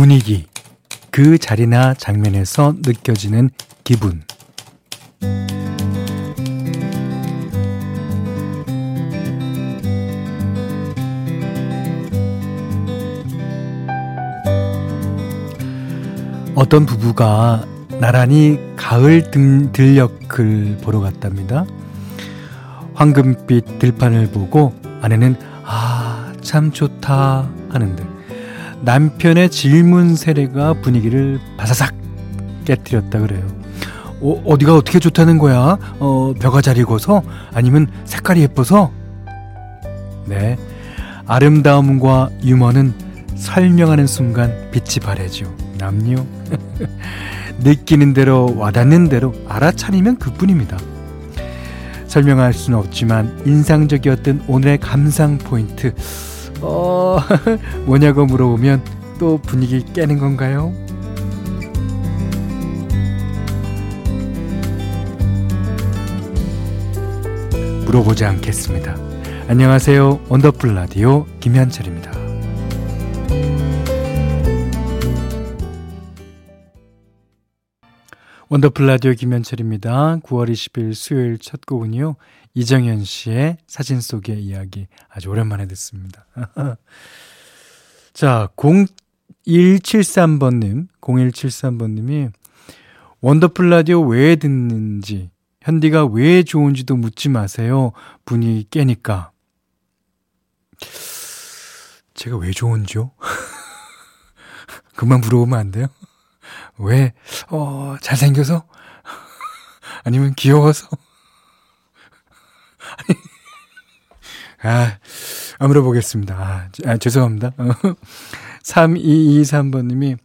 분위기, 그 자리나 장면에서 느껴지는 기분. 어떤 부부가 나란히 가을 등 들녘을 보러 갔답니다. 황금빛 들판을 보고 아내는 아, 참 좋다 하는데 남편의 질문 세례가 분위기를 바사삭 깨뜨렸다 그래요. 어, 어디가 어떻게 좋다는 거야? 어, 벼가 잘 익어서? 아니면 색깔이 예뻐서? 네. 아름다움과 유머는 설명하는 순간 빛이 바래죠. 남요. 느끼는 대로 와닿는 대로 알아차리면 그뿐입니다. 설명할 수는 없지만 인상적이었던 오늘의 감상 포인트 어 뭐냐고 물어보면 또 분위기 깨는 건가요? 물어보지 않겠습니다. 안녕하세요. 원더풀 라디오 김현철입니다. 원더풀 라디오 김현철입니다. 9월 20일 수요일 첫 곡은요. 이정현 씨의 사진 속의 이야기 아주 오랜만에 듣습니다. 자, 0173번님, 0173번님이 원더풀 라디오 왜 듣는지, 현디가 왜 좋은지도 묻지 마세요. 분위기 깨니까. 제가 왜 좋은지요? 그만 물어보면 안 돼요? 왜? 어, 잘생겨서? 아니면 귀여워서? 아, 안 물어보겠습니다. 아, 아 죄송합니다. 3223번님이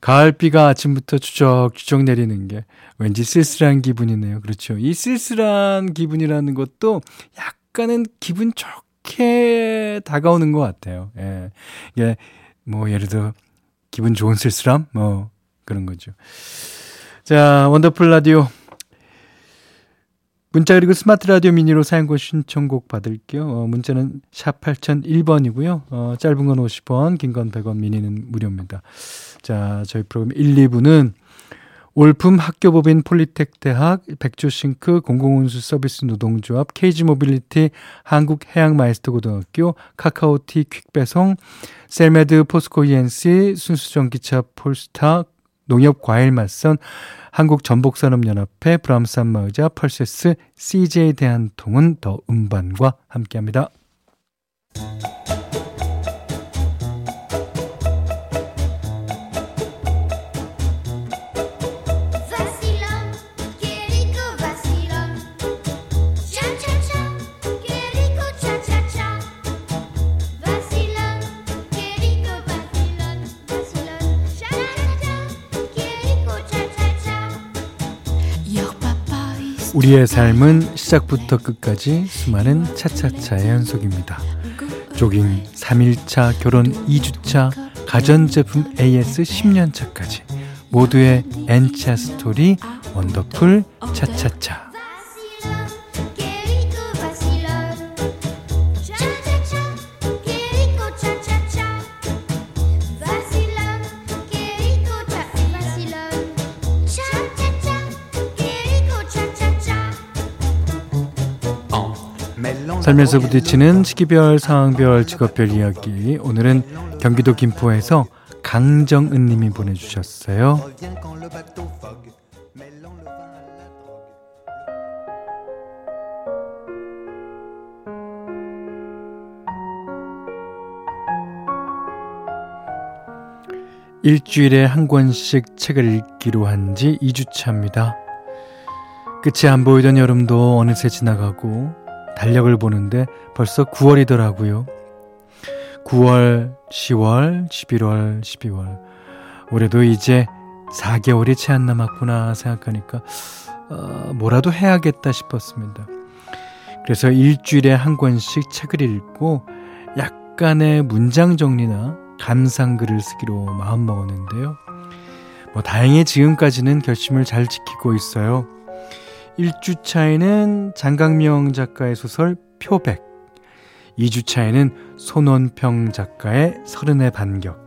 가을비가 아침부터 추적추적 내리는 게 왠지 쓸쓸한 기분이네요. 그렇죠. 이 쓸쓸한 기분이라는 것도 약간은 기분 좋게 다가오는 것 같아요. 예. 이게 뭐 예를 들어 기분 좋은 쓸쓸함? 뭐 그런 거죠. 자, 원더풀 라디오. 문자 그리고 스마트 라디오 미니로 사연과 신청곡 받을게요. 어, 문자는 샵 8001번이고요. 어, 짧은 건 50원, 긴 건 100원, 미니는 무료입니다. 자, 저희 프로그램 1, 2부는 올품 학교법인 폴리텍 대학, 백조싱크 공공운수 서비스 노동조합, 케이지 모빌리티, 한국해양마이스터 고등학교, 카카오티 퀵배송, 셀메드 포스코 ENC, 순수전기차 폴스타, 농협 과일맛선, 한국전복산업연합회, 브람산마의자, 펄세스, CJ 대한통운 더 음반과 함께합니다. 우리의 삶은 시작부터 끝까지 수많은 차차차의 연속입니다. 조깅 3일차, 결혼 2주차, 가전제품 AS 10년차까지 모두의 N차 스토리 원더풀 차차차 살면서 부딪히는 시기별, 상황별, 직업별 이야기. 오늘은 경기도 김포에서 강정은 님이 보내주셨어요. 일주일에 한 권씩 책을 읽기로 한 지 2주차입니다. 끝이 안 보이던 여름도 어느새 지나가고 달력을 보는데 벌써 9월이더라고요. 9월, 10월, 11월, 12월. 올해도 이제 4개월이 채 안 남았구나 생각하니까, 어, 뭐라도 해야겠다 싶었습니다. 그래서 일주일에 한 권씩 책을 읽고 약간의 문장 정리나 감상글을 쓰기로 마음먹었는데요. 뭐 다행히 지금까지는 결심을 잘 지키고 있어요. 1주차에는 장강명 작가의 소설 표백, 2주차에는 손원평 작가의 서른의 반격,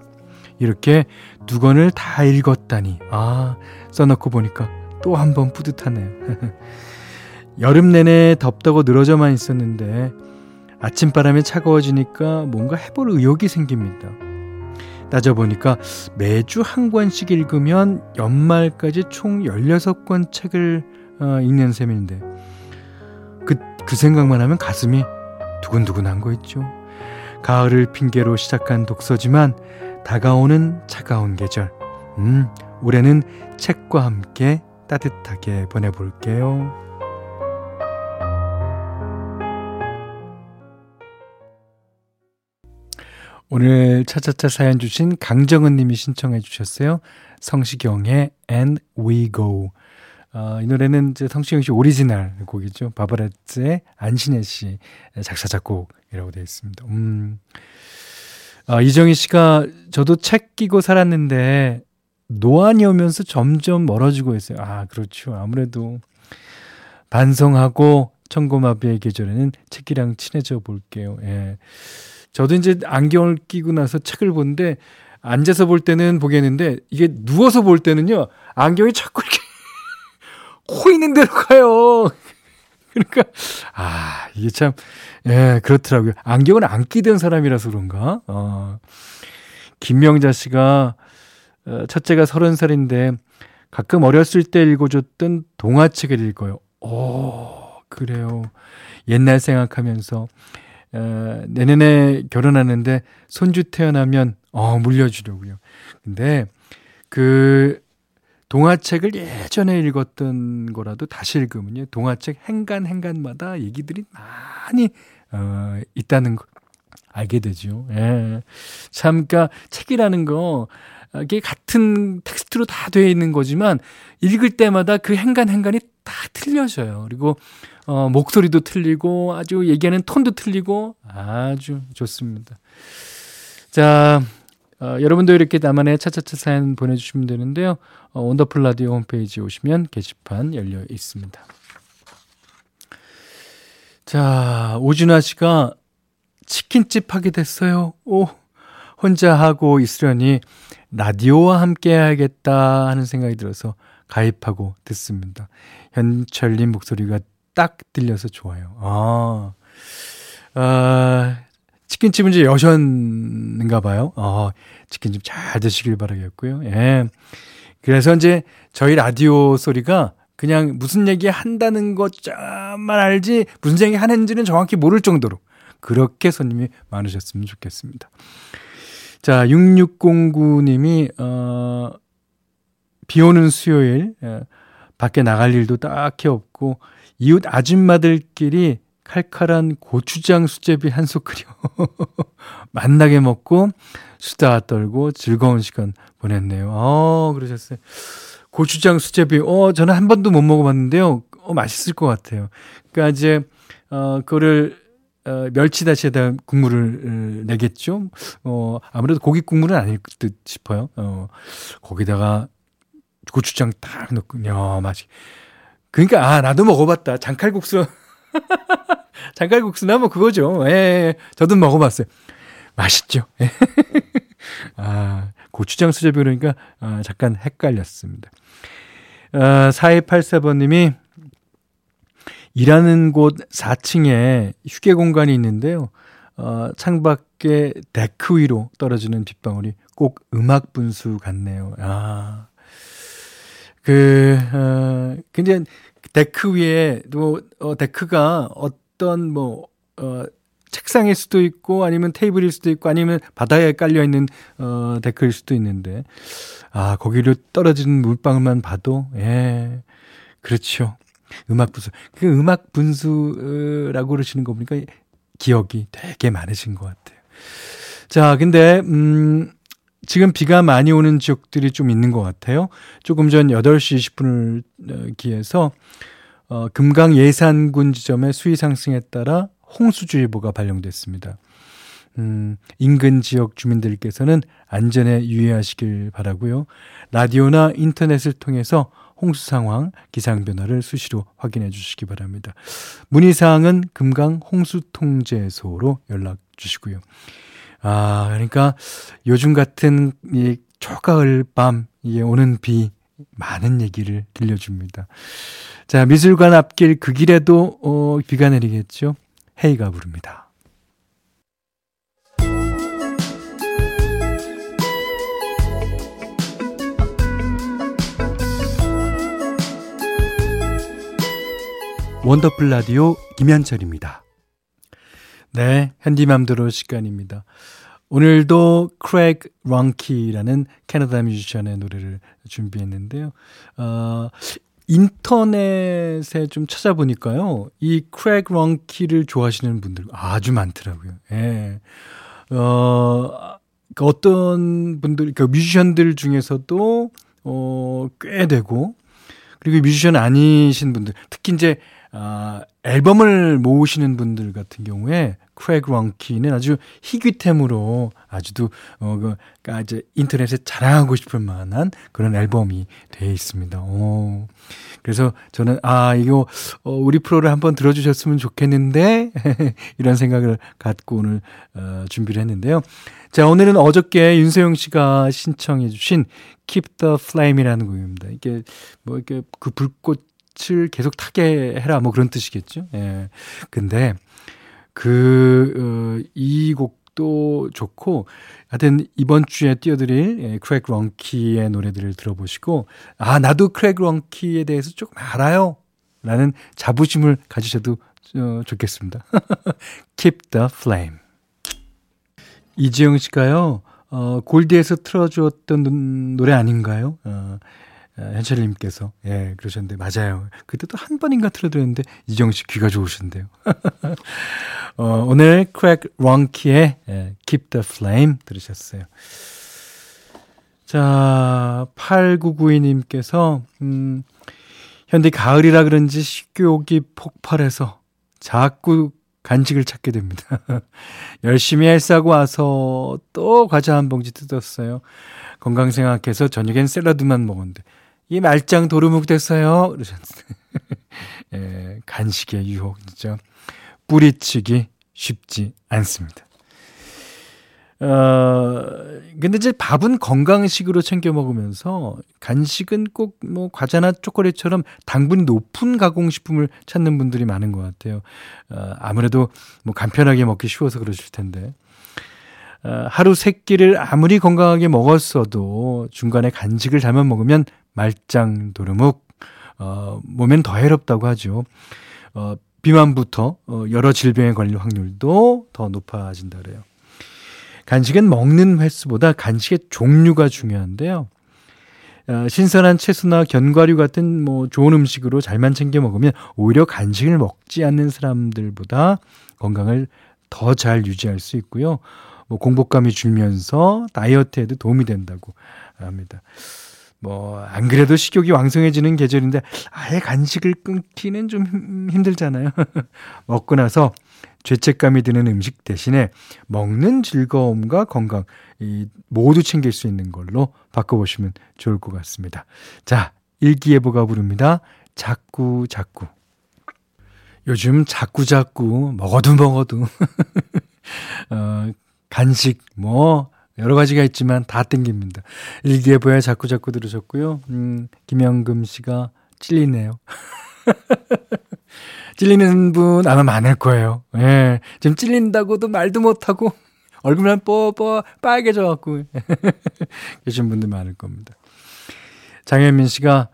이렇게 두 권을 다 읽었다니. 아, 써놓고 보니까 또 한 번 뿌듯하네요. 여름 내내 덥다고 늘어져만 있었는데 아침바람이 차가워지니까 뭔가 해볼 의욕이 생깁니다. 따져보니까 매주 한 권씩 읽으면 연말까지 총 16권 책을 어, 읽는 셈인데 그, 그 생각만 하면 가슴이 두근두근한 거 있죠. 가을을 핑계로 시작한 독서지만 다가오는 차가운 계절. 음, 올해는 책과 함께 따뜻하게 보내볼게요. 오늘 차차차 사연 주신 강정은 님이 신청해 주셨어요. 성시경의 And We Go. 어, 이 노래는 이제 성시경 씨 오리지널 곡이죠. 바버렛츠의 안신애 씨 작사 작곡이라고 되어 있습니다. 음. 아, 이정희 씨가 저도 책 끼고 살았는데 노안이 오면서 점점 멀어지고 있어요. 아, 그렇죠. 아무래도 반성하고 천고마비의 계절에는 책이랑 친해져 볼게요. 예. 저도 이제 안경을 끼고 나서 책을 보는데 앉아서 볼 때는 보겠는데 이게 누워서 볼 때는요. 안경이 자꾸 이렇게 코 있는 대로 가요. 그러니까 아 이게 참 예 그렇더라고요. 안경을 안 끼던 사람이라서 그런가. 어. 김명자 씨가 어, 첫째가 서른 살인데 가끔 어렸을 때 읽어줬던 동화책을 읽어요. 오 그래요. 옛날 생각하면서 어, 내년에 결혼하는데 손주 태어나면 어 물려주려고요. 근데 그 동화책을 예전에 읽었던 거라도 다시 읽으면요. 동화책 행간 행간마다 얘기들이 많이 어, 있다는 거 알게 되죠. 예. 참, 그니까 책이라는 거, 이게 같은 텍스트로 다 되어 있는 거지만 읽을 때마다 그 행간 행간이 다 틀려져요. 그리고 어, 목소리도 틀리고 아주 얘기하는 톤도 틀리고 아주 좋습니다. 자, 어, 여러분도 이렇게 나만의 차차차 사연 보내주시면 되는데요. 어, 원더풀 라디오 홈페이지 오시면 게시판 열려 있습니다. 자, 오진아 씨가 치킨집 하게 됐어요. 오, 혼자 하고 있으려니 라디오와 함께 해야겠다 하는 생각이 들어서 가입하고 듣습니다. 현철님 목소리가 딱 들려서 좋아요. 아, 아 치킨집은 이제 여션인가 봐요. 어, 치킨집 잘 드시길 바라겠고요. 예. 그래서 이제 저희 라디오 소리가 그냥 무슨 얘기 한다는 것만 알지 무슨 얘기 하는지는 정확히 모를 정도로 그렇게 손님이 많으셨으면 좋겠습니다. 자, 6609님이, 어, 비 오는 수요일, 어, 밖에 나갈 일도 딱히 없고, 이웃 아줌마들끼리 칼칼한 고추장 수제비 한 소크려 만나게 먹고 수다 떨고 즐거운 시간 보냈네요. 어, 그러셨어요. 고추장 수제비, 어, 저는 한 번도 못 먹어봤는데요. 어, 맛있을 것 같아요. 그러니까 이제, 어, 그거를, 어, 멸치 다시에다 국물을 어, 내겠죠. 어, 아무래도 고기 국물은 아닐 듯 싶어요. 어, 거기다가 고추장 딱 넣고, 야, 맛이. 그러니까, 아, 나도 먹어봤다. 장칼국수. 장칼국수나 뭐 그거죠. 예, 예. 저도 먹어봤어요. 맛있죠. 예. 아, 고추장 수제비 그러니까 아, 잠깐 헷갈렸습니다. 아, 4284번님이 일하는 곳 4층에 휴게 공간이 있는데요. 어, 창밖에 데크 위로 떨어지는 빗방울이 꼭 음악 분수 같네요. 아. 그, 어, 근데 데크 위에 또, 어, 데크가 어떤 뭐, 어, 책상일 수도 있고 아니면 테이블일 수도 있고 아니면 바닥에 깔려 있는 어 데크일 수도 있는데 아 거기로 떨어지는 물방울만 봐도 예 그렇죠 음악 분수 그 음악 분수라고 그러시는 거 보니까 기억이 되게 많으신 것 같아요. 자 근데 음 지금 비가 많이 오는 지역들이 좀 있는 것 같아요. 조금 전 8시 20분을 어, 기해서 어, 금강 예산군 지점의 수위 상승에 따라 홍수주의보가 발령됐습니다. 음, 인근 지역 주민들께서는 안전에 유의하시길 바라고요. 라디오나 인터넷을 통해서 홍수 상황, 기상 변화를 수시로 확인해 주시기 바랍니다. 문의 사항은 금강 홍수 통제소로 연락 주시고요. 아, 그러니까 요즘 같은 이 초가을 밤, 이 오는 비, 많은 얘기를 들려줍니다. 자, 미술관 앞길 그 길에도, 어, 비가 내리겠죠? 헤이가 부릅니다. 원더풀 라디오 김현철입니다. 네, 현디맘대로 시간입니다. 오늘도 크랙 런키라는 캐나다 뮤지션의 노래를 준비했는데요. 어, 인터넷에 좀 찾아보니까요. 이 크랙 런키를 좋아하시는 분들 아주 많더라고요. 예. 어, 그 어떤 분들, 그 뮤지션들 중에서도 어, 꽤 되고, 그리고 뮤지션 아니신 분들, 특히 이제 아, 앨범을 모으시는 분들 같은 경우에 크레그 런키는 아주 희귀템으로 아주도 어, 그, 그러니까 이제 인터넷에 자랑하고 싶을 만한 그런 앨범이 되어 있습니다. 오. 그래서 저는 아 이거 어, 우리 프로를 한번 들어주셨으면 좋겠는데 이런 생각을 갖고 오늘 어, 준비를 했는데요. 자 오늘은 어저께 윤세영 씨가 신청해주신 Keep the Flame이라는 곡입니다. 이게 뭐 이렇게 그 불꽃 빛을 계속 타게 해라 뭐 그런 뜻이겠죠. 예. 근데 그, 어, 이 곡도 좋고, 하여튼 이번 주에 띄워드릴 예, 크랙 런키의 노래들을 들어보시고, 아, 나도 크랙 런키에 대해서 조금 알아요. 라는 자부심을 가지셔도 어, 좋겠습니다. Keep the Flame. 이지영 씨가요, 어, 골디에서 틀어주었던 노래 아닌가요? 어, 어, 현철님께서 예 그러셨는데 맞아요. 그때도 한 번인가 틀어드렸는데 이정 씨 귀가 좋으신데요. 어, 오늘 크랙 런키의 예, Keep the Flame 들으셨어요. 자 8992님께서 음, 현대 가을이라 그런지 식욕이 폭발해서 자꾸 간식을 찾게 됩니다. 열심히 헬스하고 와서 또 과자 한 봉지 뜯었어요. 건강 생각해서 저녁엔 샐러드만 먹었는데 이 말짱 도루묵 됐어요. 그러셨어요. 예, 간식의 유혹, 진짜. 뿌리치기 쉽지 않습니다. 어, 근데 이제 밥은 건강식으로 챙겨 먹으면서 간식은 꼭 뭐 과자나 초콜릿처럼 당분이 높은 가공식품을 찾는 분들이 많은 것 같아요. 어, 아무래도 뭐 간편하게 먹기 쉬워서 그러실 텐데. 어, 하루 세 끼를 아무리 건강하게 먹었어도 중간에 간식을 잘못 먹으면 말짱 도루묵, 어, 몸엔 더 해롭다고 하죠. 어, 비만부터 어, 여러 질병에 걸릴 확률도 더 높아진다 그래요. 간식은 먹는 횟수보다 간식의 종류가 중요한데요. 어, 신선한 채소나 견과류 같은 뭐 좋은 음식으로 잘만 챙겨 먹으면 오히려 간식을 먹지 않는 사람들보다 건강을 더 잘 유지할 수 있고요. 뭐 공복감이 줄면서 다이어트에도 도움이 된다고 합니다. 뭐, 안 그래도 식욕이 왕성해지는 계절인데, 아예 간식을 끊기는 좀 힘들잖아요. 먹고 나서 죄책감이 드는 음식 대신에 먹는 즐거움과 건강, 이, 모두 챙길 수 있는 걸로 바꿔보시면 좋을 것 같습니다. 자, 일기예보가 부릅니다. 자꾸, 자꾸. 요즘 자꾸, 자꾸, 먹어도 먹어도, 어, 간식, 뭐, 여러 가지가 있지만 다 땡깁니다. 일기예보에 자꾸 자꾸 들으셨고요. 음, 김영금 씨가 찔리네요. 찔리는 분 아마 많을 거예요. 예. 지금 찔린다고도 말도 못하고 얼굴만 뽀뽀 빨개져 갖고 계신 분들 많을 겁니다. 장현민 씨가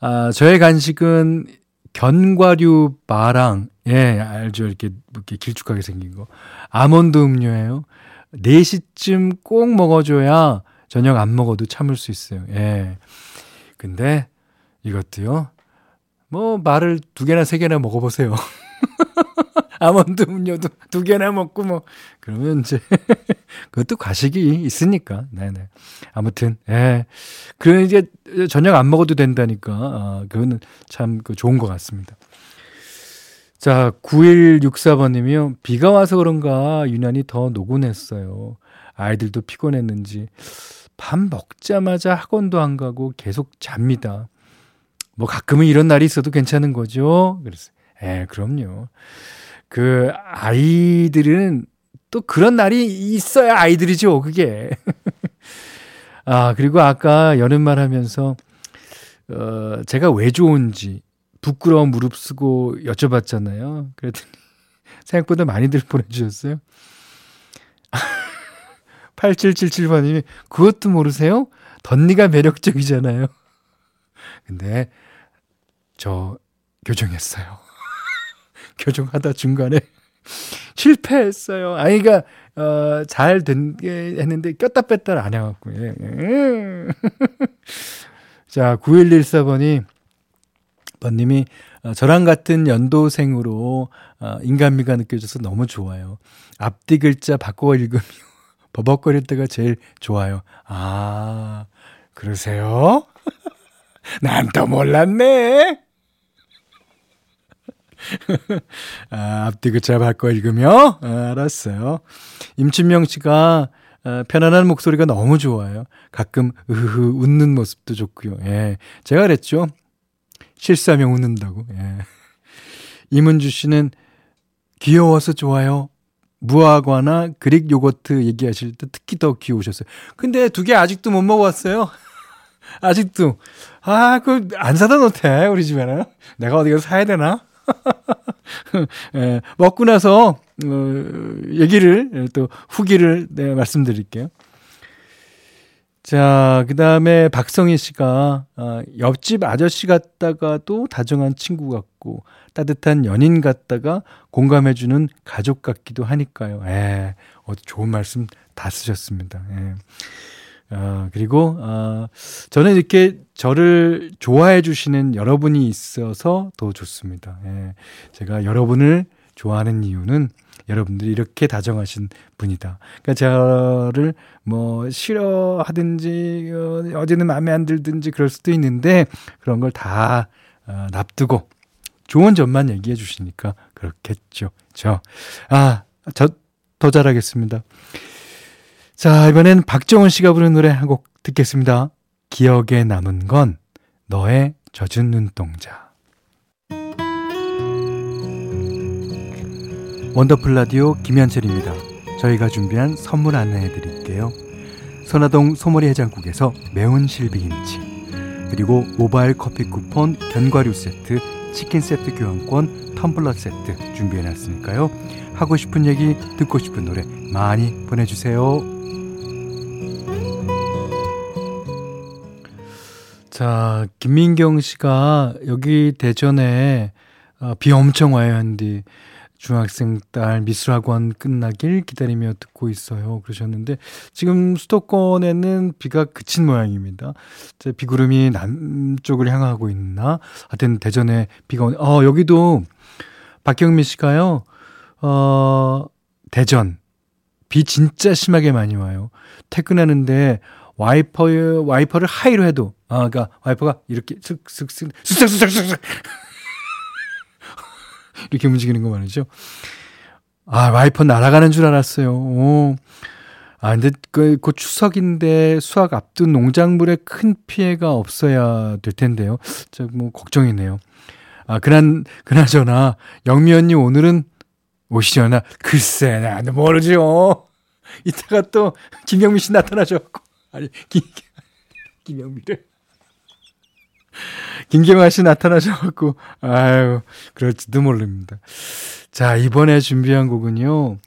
아, 저의 간식은 견과류 마랑 예, 알죠. 이렇게, 이렇게 길쭉하게 생긴 거. 아몬드 음료예요. 4시쯤 꼭 먹어줘야 저녁 안 먹어도 참을 수 있어요. 예. 근데 이것도요. 뭐 말을 두 개나 세 개나 먹어보세요. 아몬드 음료도 두 개나 먹고 뭐 그러면 이제 그것도 과식이 있으니까. 네네. 아무튼 예. 그 이제 저녁 안 먹어도 된다니까. 아, 그거는 참 그 좋은 것 같습니다. 자, 9164번님이요. 비가 와서 그런가 유난히 더 노곤했어요. 아이들도 피곤했는지 밥 먹자마자 학원도 안 가고 계속 잡니다. 뭐 가끔은 이런 날이 있어도 괜찮은 거죠. 그래서, 예, 그럼요. 그 아이들은 또 그런 날이 있어야 아이들이죠, 그게. 아, 그리고 아까 여름말 하면서, 어, 제가 왜 좋은지 부끄러워 무릅쓰고 여쭤봤잖아요. 그랬더니 생각보다 많이들 보내주셨어요. 8777번님이 그것도 모르세요? 덧니가 매력적이잖아요. 근데 저 교정했어요. 교정하다 중간에 실패했어요. 아이가 어, 잘된게 했는데 꼈다 뺐다 안 해갖고. 예. 자, 9114번이 번님이 어, 저랑 같은 연도생으로 어, 인간미가 느껴져서 너무 좋아요. 앞뒤 글자 바꿔 읽으며 버벅거릴 때가 제일 좋아요. 아, 그러세요? 난 또 몰랐네. 아, 앞뒤 글자 바꿔 읽으며? 아, 알았어요. 임춘명 씨가 아, 편안한 목소리가 너무 좋아요. 가끔 으흐 웃는 모습도 좋고요. 예. 제가 그랬죠. 실수하면 웃는다고. 예. 이문주 씨는 귀여워서 좋아요. 무화과나 그릭 요거트 얘기하실 때 특히 더 귀여우셨어요. 근데 두 개 아직도 못 먹어봤어요. 아직도. 아, 그, 안 사다 놓대, 우리 집에는. 내가 어디 가서 사야 되나? 예, 먹고 나서, 어, 얘기를, 또 후기를 네, 말씀드릴게요. 자, 그 다음에 박성희 씨가, 어, 옆집 아저씨 같다가도 다정한 친구 같고, 따뜻한 연인 같다가 공감해주는 가족 같기도 하니까요. 예, 어, 좋은 말씀 다 쓰셨습니다. 예. 어, 그리고, 어, 저는 이렇게 저를 좋아해 주시는 여러분이 있어서 더 좋습니다. 예. 제가 여러분을 좋아하는 이유는 여러분들이 이렇게 다정하신 분이다. 그러니까 저를 뭐 싫어하든지 어, 어제는 마음에 안 들든지 그럴 수도 있는데 그런 걸다 어, 납두고 좋은 점만 얘기해 주시니까 그렇겠죠. 저, 아, 저 더 잘하겠습니다. 자, 이번엔 박정훈 씨가 부른 노래 한 곡 듣겠습니다. 기억에 남은 건 너의 젖은 눈동자. 원더풀 라디오 김현철입니다. 저희가 준비한 선물 안내해 드릴게요. 선화동 소머리 해장국에서 매운 실비김치 그리고 모바일 커피 쿠폰 견과류 세트 치킨 세트 교환권 텀블러 세트 준비해 놨으니까요. 하고 싶은 얘기 듣고 싶은 노래 많이 보내주세요. 자 김민경 씨가 여기 대전에 어, 비 엄청 와요 한디 중학생 딸 미술학원 끝나길 기다리며 듣고 있어요. 그러셨는데 지금 수도권에는 비가 그친 모양입니다. 제 비구름이 남쪽을 향하고 있나? 하여튼 대전에 비가 오네. 어, 여기도 박경미 씨가요. 어, 대전 비 진짜 심하게 많이 와요. 퇴근하는데 와이퍼 와이퍼를 high로 해도 아 그러니까 와이퍼가 이렇게 슥슥슥 슥슥슥슥 이렇게 움직이는 거 말이죠. 아, 와이퍼 날아가는 줄 알았어요. 오. 아, 근데 그, 그 추석인데 수확 앞둔 농작물에 큰 피해가 없어야 될 텐데요. 저 뭐 걱정이네요. 아, 그난, 그나저나, 영미 언니 오늘은 오시려나? 글쎄, 나도 모르죠. 이따가 또 김영미 씨 나타나셔갖고. 아니, 김, 김영미를. 김경아 씨 나타나셔갖고, 아유, 그럴지도 모릅니다. 자, 이번에 준비한 곡은요,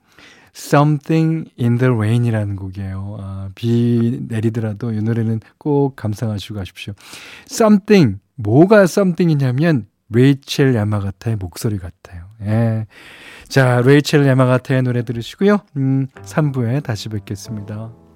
Something in the Rain이라는 곡이에요. 아, 비 내리더라도 이 노래는 꼭 감상하시고 가십시오. Something, 뭐가 Something이냐면, 레이첼 야마가타의 목소리 같아요. 예. 자, 레이첼 야마가타의 노래 들으시고요. 음, 3부에 다시 뵙겠습니다.